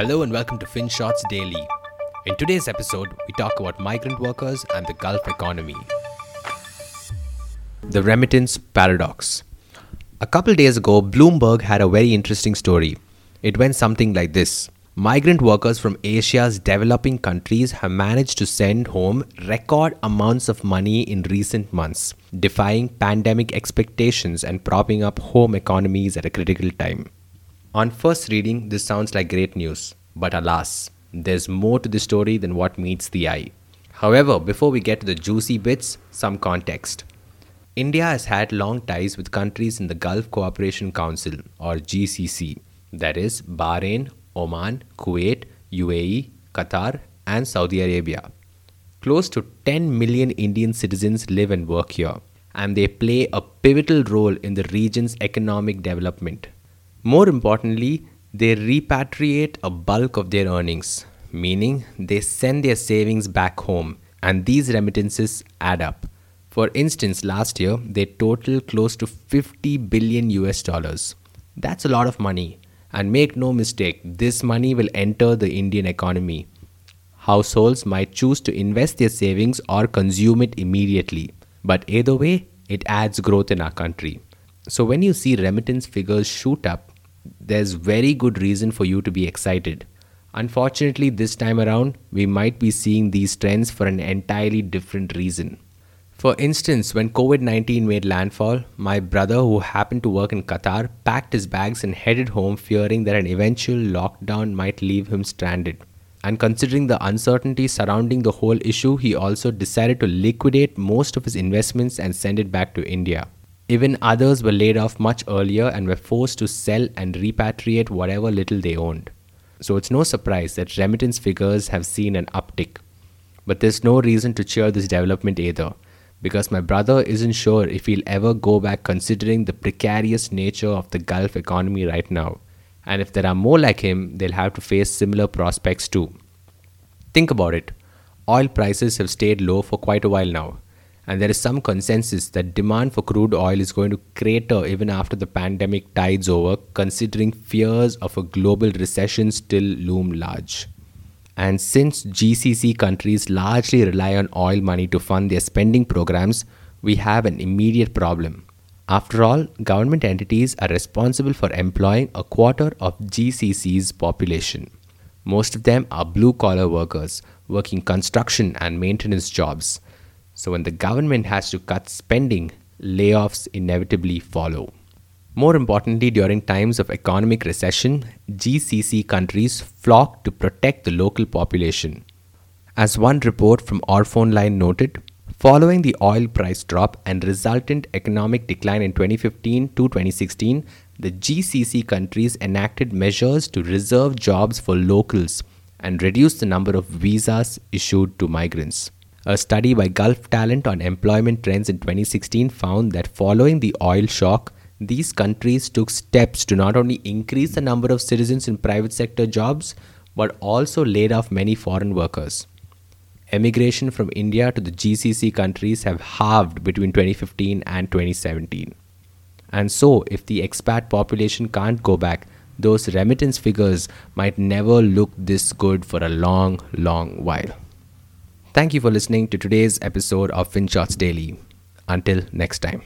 Hello and welcome to FinShots Daily. In today's episode, we talk about migrant workers and the Gulf economy. The remittance paradox. A couple days ago, Bloomberg had a very interesting story. It went something like this Migrant workers from Asia's developing countries have managed to send home record amounts of money in recent months, defying pandemic expectations and propping up home economies at a critical time. On first reading, this sounds like great news, but alas, there's more to the story than what meets the eye. However, before we get to the juicy bits, some context. India has had long ties with countries in the Gulf Cooperation Council, or GCC, that is, Bahrain, Oman, Kuwait, UAE, Qatar, and Saudi Arabia. Close to 10 million Indian citizens live and work here, and they play a pivotal role in the region's economic development. More importantly, they repatriate a bulk of their earnings, meaning they send their savings back home, and these remittances add up. For instance, last year they totaled close to 50 billion US dollars. That's a lot of money, and make no mistake, this money will enter the Indian economy. Households might choose to invest their savings or consume it immediately, but either way, it adds growth in our country. So when you see remittance figures shoot up, there's very good reason for you to be excited. Unfortunately, this time around, we might be seeing these trends for an entirely different reason. For instance, when COVID 19 made landfall, my brother, who happened to work in Qatar, packed his bags and headed home, fearing that an eventual lockdown might leave him stranded. And considering the uncertainty surrounding the whole issue, he also decided to liquidate most of his investments and send it back to India. Even others were laid off much earlier and were forced to sell and repatriate whatever little they owned. So it's no surprise that remittance figures have seen an uptick. But there's no reason to cheer this development either, because my brother isn't sure if he'll ever go back considering the precarious nature of the Gulf economy right now. And if there are more like him, they'll have to face similar prospects too. Think about it oil prices have stayed low for quite a while now and there is some consensus that demand for crude oil is going to crater even after the pandemic tides over, considering fears of a global recession still loom large. And since GCC countries largely rely on oil money to fund their spending programs, we have an immediate problem. After all, government entities are responsible for employing a quarter of GCC's population. Most of them are blue collar workers working construction and maintenance jobs so when the government has to cut spending, layoffs inevitably follow. More importantly, during times of economic recession, GCC countries flock to protect the local population. As one report from ORF Online noted, following the oil price drop and resultant economic decline in 2015 to 2016, the GCC countries enacted measures to reserve jobs for locals and reduce the number of visas issued to migrants. A study by Gulf Talent on employment trends in 2016 found that following the oil shock, these countries took steps to not only increase the number of citizens in private sector jobs, but also laid off many foreign workers. Emigration from India to the GCC countries have halved between 2015 and 2017. And so, if the expat population can't go back, those remittance figures might never look this good for a long, long while. Thank you for listening to today's episode of FinShots Daily. Until next time.